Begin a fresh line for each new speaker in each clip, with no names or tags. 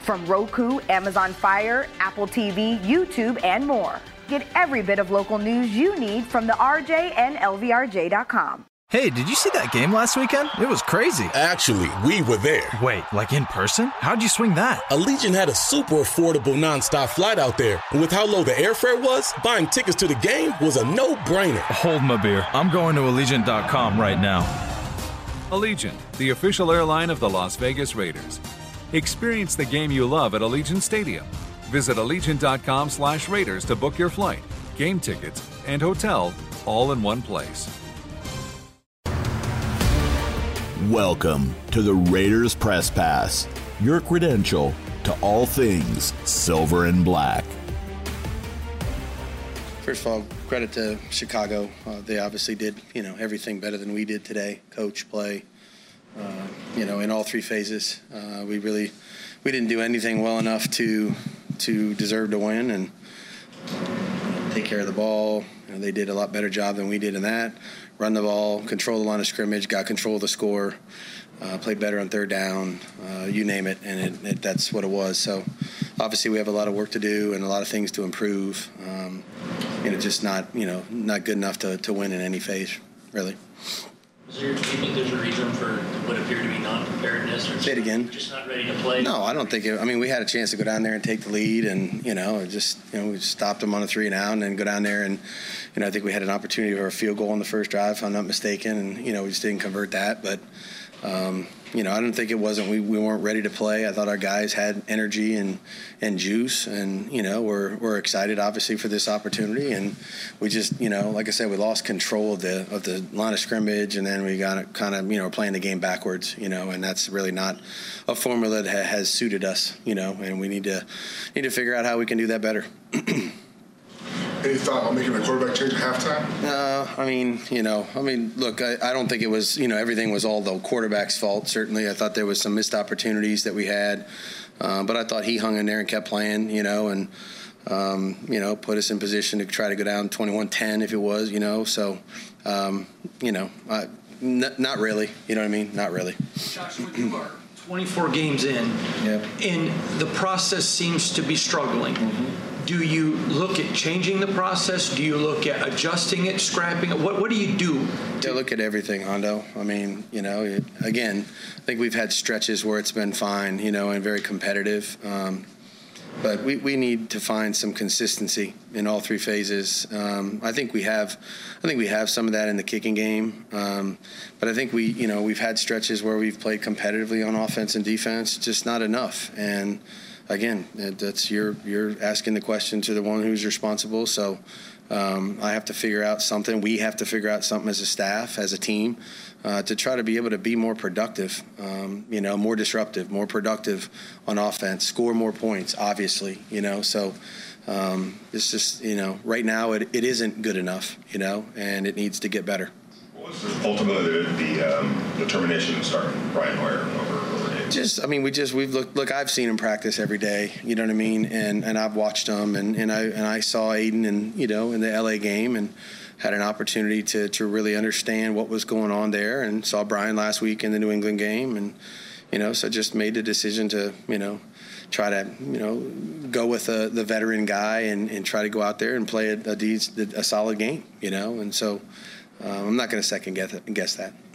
From Roku, Amazon Fire, Apple TV, YouTube, and more. Get every bit of local news you need from the RJ and LVRJ.com.
Hey, did you see that game last weekend? It was crazy.
Actually, we were there.
Wait, like in person? How'd you swing that?
Allegiant had a super affordable nonstop flight out there. And with how low the airfare was, buying tickets to the game was a no brainer.
Hold my beer. I'm going to Allegiant.com right now.
Allegiant, the official airline of the Las Vegas Raiders. Experience the game you love at Allegiant Stadium. Visit Allegiant.com slash Raiders to book your flight, game tickets, and hotel all in one place.
Welcome to the Raiders Press Pass, your credential to all things silver and black.
First of all, credit to Chicago. Uh, they obviously did, you know, everything better than we did today. Coach, play, uh, you know, in all three phases. Uh, we really, we didn't do anything well enough to to deserve to win and take care of the ball. You know, they did a lot better job than we did in that. Run the ball, control the line of scrimmage, got control of the score, uh, played better on third down, uh, you name it, and it, it, that's what it was. So obviously we have a lot of work to do and a lot of things to improve. Um, you know, just not you know not good enough to, to win in any phase, really.
There, do you think there's a reason for what appeared to be non-preparedness? Or
Say it again.
Just not ready to play?
No, I don't think it. I mean, we had a chance to go down there and take the lead, and you know, just you know, we stopped them on a three and out, and then go down there and you know, I think we had an opportunity for a field goal on the first drive, if I'm not mistaken, and you know, we just didn't convert that. But um, you know, I don't think it wasn't we, we weren't ready to play. I thought our guys had energy and and juice, and you know, we're we're excited obviously for this opportunity, and we just you know, like I said, we lost control of the of the line of scrimmage, and then we got kind of you know were playing the game backwards, you know, and that's really not a formula that ha- has suited us, you know, and we need to need to figure out how we can do that better.
Any thought on making a quarterback change at halftime?
Uh, I mean, you know, I mean, look, I, I don't think it was, you know, everything was all the quarterback's fault. Certainly, I thought there was some missed opportunities that we had, uh, but I thought he hung in there and kept playing, you know, and um, you know, put us in position to try to go down 21-10 if it was, you know. So, um, you know, I, n- not really. You know what I mean? Not really.
Joshua, you are 24 games in,
Yep.
and the process seems to be struggling.
Mm-hmm.
Do you look at changing the process? Do you look at adjusting it, scrapping it? What, what do you do?
Yeah, look at everything, Hondo. I mean, you know, it, again, I think we've had stretches where it's been fine, you know, and very competitive. Um, but we, we need to find some consistency in all three phases. Um, I think we have, I think we have some of that in the kicking game. Um, but I think we, you know, we've had stretches where we've played competitively on offense and defense, just not enough. And again, that's you're you're asking the question to the one who's responsible. So um, I have to figure out something. We have to figure out something as a staff, as a team, uh, to try to be able to be more productive. Um, you know, more disruptive, more productive on offense, score more points. Obviously, you know, so. Um, it's just you know right now it, it isn't good enough you know and it needs to get better
Ultimately, the, the um, determination to start Brian Hoyer.
Just I mean we just we've looked look I've seen him practice every day you know what I mean and and I've watched him and, and I and I saw Aidan and you know in the LA game and had an opportunity to to really understand what was going on there and saw Brian last week in the New England game and you know so I just made the decision to you know try to you know go with the the veteran guy and, and try to go out there and play a, a, a solid game you know and so um, I'm not going to second guess, guess that.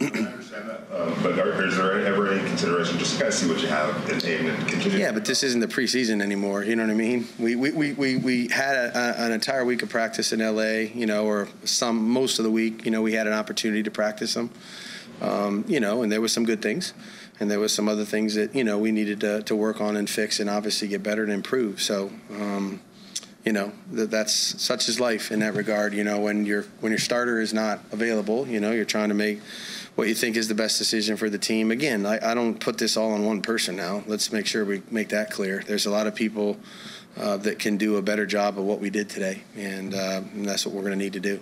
Um, but are, is there ever any consideration just to kind of see what you have in Aidan and continue?
Yeah, but this isn't the preseason anymore. You know what I mean? We we, we, we, we had a, a, an entire week of practice in LA, you know, or some most of the week. You know, we had an opportunity to practice them. Um, you know, and there was some good things, and there was some other things that you know we needed to, to work on and fix, and obviously get better and improve. So. Um, you know that that's such is life in that regard. You know when your when your starter is not available, you know you're trying to make what you think is the best decision for the team. Again, I, I don't put this all on one person now. Let's make sure we make that clear. There's a lot of people uh, that can do a better job of what we did today, and, uh, and that's what we're going to need to do.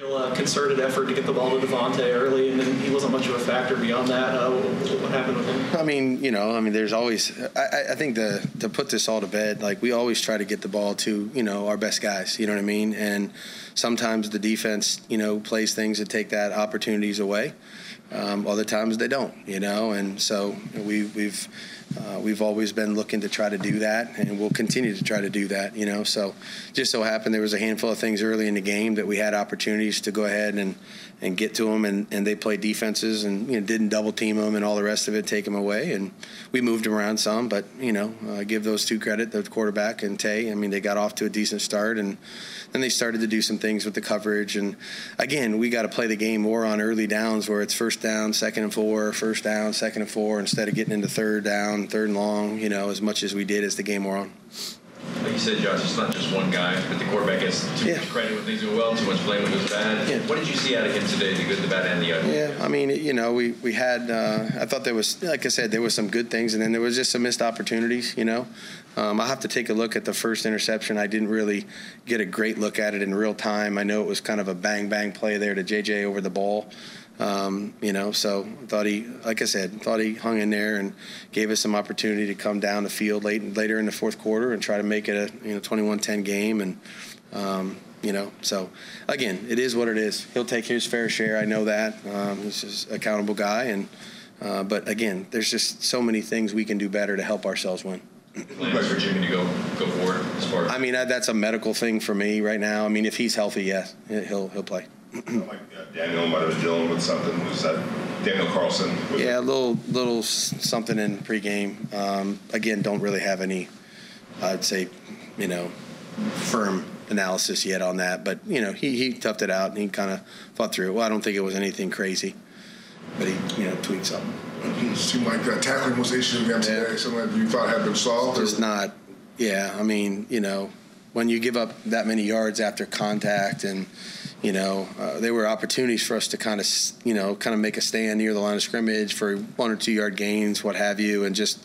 Real uh, concerted effort to get the ball to Davante early, and then he wasn't much of a factor beyond that. Uh, what happened with him?
I mean, you know, I mean, there's always. I, I think the to put this all to bed, like we always try to get the ball to you know our best guys. You know what I mean? And sometimes the defense, you know, plays things that take that opportunities away. Um, other times they don't. You know, and so we we've uh, we've always been looking to try to do that, and we'll continue to try to do that. You know, so just so happened there was a handful of things early in the game that we had opportunities to go ahead and and get to them, and, and they played defenses and you know, didn't double team them and all the rest of it, take them away, and we moved them around some. But you know, uh, give those two credit, the quarterback and Tay. I mean, they got off to a decent start, and then they started to do some things with the coverage. And again, we got to play the game more on early downs where it's first down, second and four, first down, second and four, instead of getting into third down, third and long. You know, as much as we did as the game wore on.
Said, Josh, it's not just one guy, but the quarterback gets too yeah. much credit when things go well, too much blame when it goes bad. Yeah. What did you see out of him today, the good, the bad, and the ugly?
Yeah, I mean, you know, we, we had, uh, I thought there was, like I said, there was some good things, and then there was just some missed opportunities, you know. Um, I have to take a look at the first interception. I didn't really get a great look at it in real time. I know it was kind of a bang bang play there to JJ over the ball. Um, you know, so I thought he, like I said, thought he hung in there and gave us some opportunity to come down the field late later in the fourth quarter and try to make it a you know 21-10 game and. Um, you know, so again, it is what it is. He'll take his fair share. I know that. Um, he's just an accountable guy, and uh, but again, there's just so many things we can do better to help ourselves win.
Plans for Jimmy to go go forward as far.
I mean, that's a medical thing for me right now. I mean, if he's healthy, yes, he'll he'll play
like Daniel might have been dealing with something. Was that Daniel Carlson?
yeah, a little little something in pregame. Um, again, don't really have any. I'd say, you know, firm analysis yet on that, but you know, he he toughed it out and he kind of fought through it. Well, I don't think it was anything crazy, but he you know tweaked something.
It seemed like that tackling was the issue again today. Something that you thought had been solved.
Just or? not. Yeah, I mean, you know, when you give up that many yards after contact and you know, uh, there were opportunities for us to kind of, you know, kind of make a stand near the line of scrimmage for one or two yard gains, what have you, and just,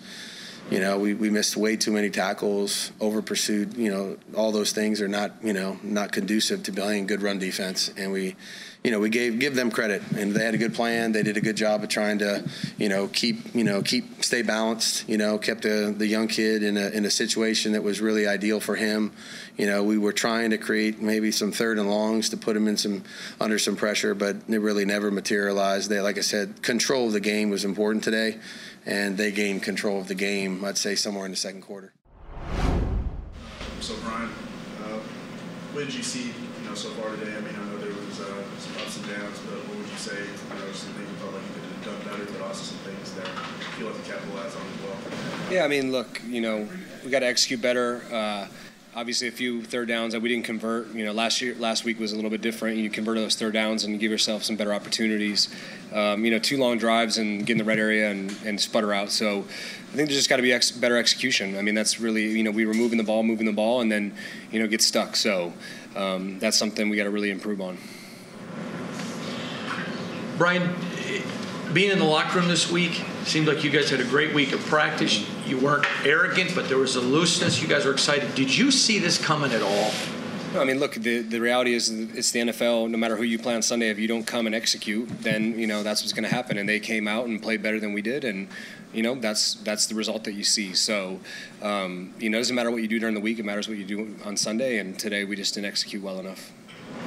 you know, we, we missed way too many tackles, over pursued, you know, all those things are not, you know, not conducive to playing good run defense, and we, you know, we gave give them credit, and they had a good plan. They did a good job of trying to, you know, keep you know keep stay balanced. You know, kept the the young kid in a in a situation that was really ideal for him. You know, we were trying to create maybe some third and longs to put him in some under some pressure, but it really never materialized. They, like I said, control of the game was important today, and they gained control of the game. I'd say somewhere in the second quarter.
So Brian, uh, what did you see you know so far today? I mean, I know there was uh, some ups and downs, but what would you say? You know, some things you felt like you could have done better, but also some things that you feel like you capitalized on as well.
Yeah, I mean, look, you know, we got to execute better. Uh, obviously a few third downs that we didn't convert. You know, last year, last week was a little bit different. You convert those third downs and give yourself some better opportunities. Um, you know, two long drives and get in the red area and, and sputter out. So I think there's just got to be ex- better execution. I mean, that's really you know we were moving the ball, moving the ball, and then you know get stuck. So um, that's something we got to really improve on.
Brian, being in the locker room this week, seemed like you guys had a great week of practice. You weren't arrogant, but there was a looseness. You guys were excited. Did you see this coming at all?
I mean, look, the, the reality is it's the NFL. No matter who you play on Sunday, if you don't come and execute, then you know that's what's going to happen. And they came out and played better than we did, and you know that's that's the result that you see. So, um, you know, it doesn't matter what you do during the week; it matters what you do on Sunday. And today we just didn't execute well enough.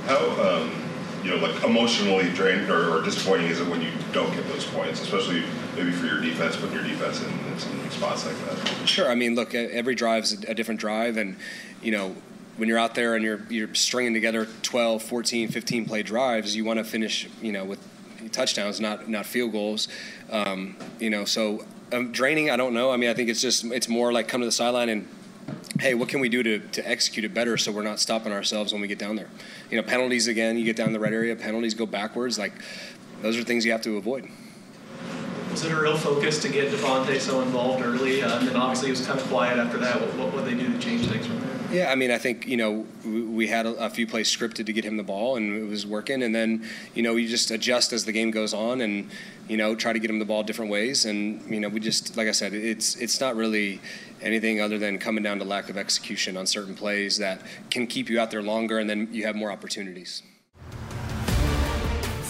How um, you know, like emotionally drained or, or, disappointing is it when you don't get those points, especially maybe for your defense, putting your defense in, in some spots like that?
Sure. I mean, look, every drive is a different drive, and you know, when you're out there and you're you're stringing together 12, 14, 15 play drives, you want to finish, you know, with touchdowns, not not field goals. Um, you know, so um, draining. I don't know. I mean, I think it's just it's more like come to the sideline and hey, what can we do to, to execute it better so we're not stopping ourselves when we get down there? You know, penalties again, you get down the red area, penalties go backwards. Like, those are things you have to avoid.
Was it a real focus to get Davante so involved early? Uh, and then obviously it was kind of quiet after that. What, what would they do to change things from there?
Yeah, I mean, I think you know we had a, a, few plays scripted to get him the ball, and it was working. And then you know you just adjust as the game goes on, and you know try to get him the ball different ways. And you know we just like I said, it's it's not really anything other than coming down to lack of execution on certain plays that can keep you out there longer, and then you have more opportunities.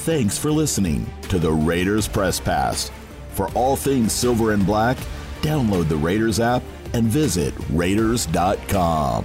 Thanks for listening to the Raiders Press Pass. For all things silver and black, download the Raiders app and visit Raiders.com.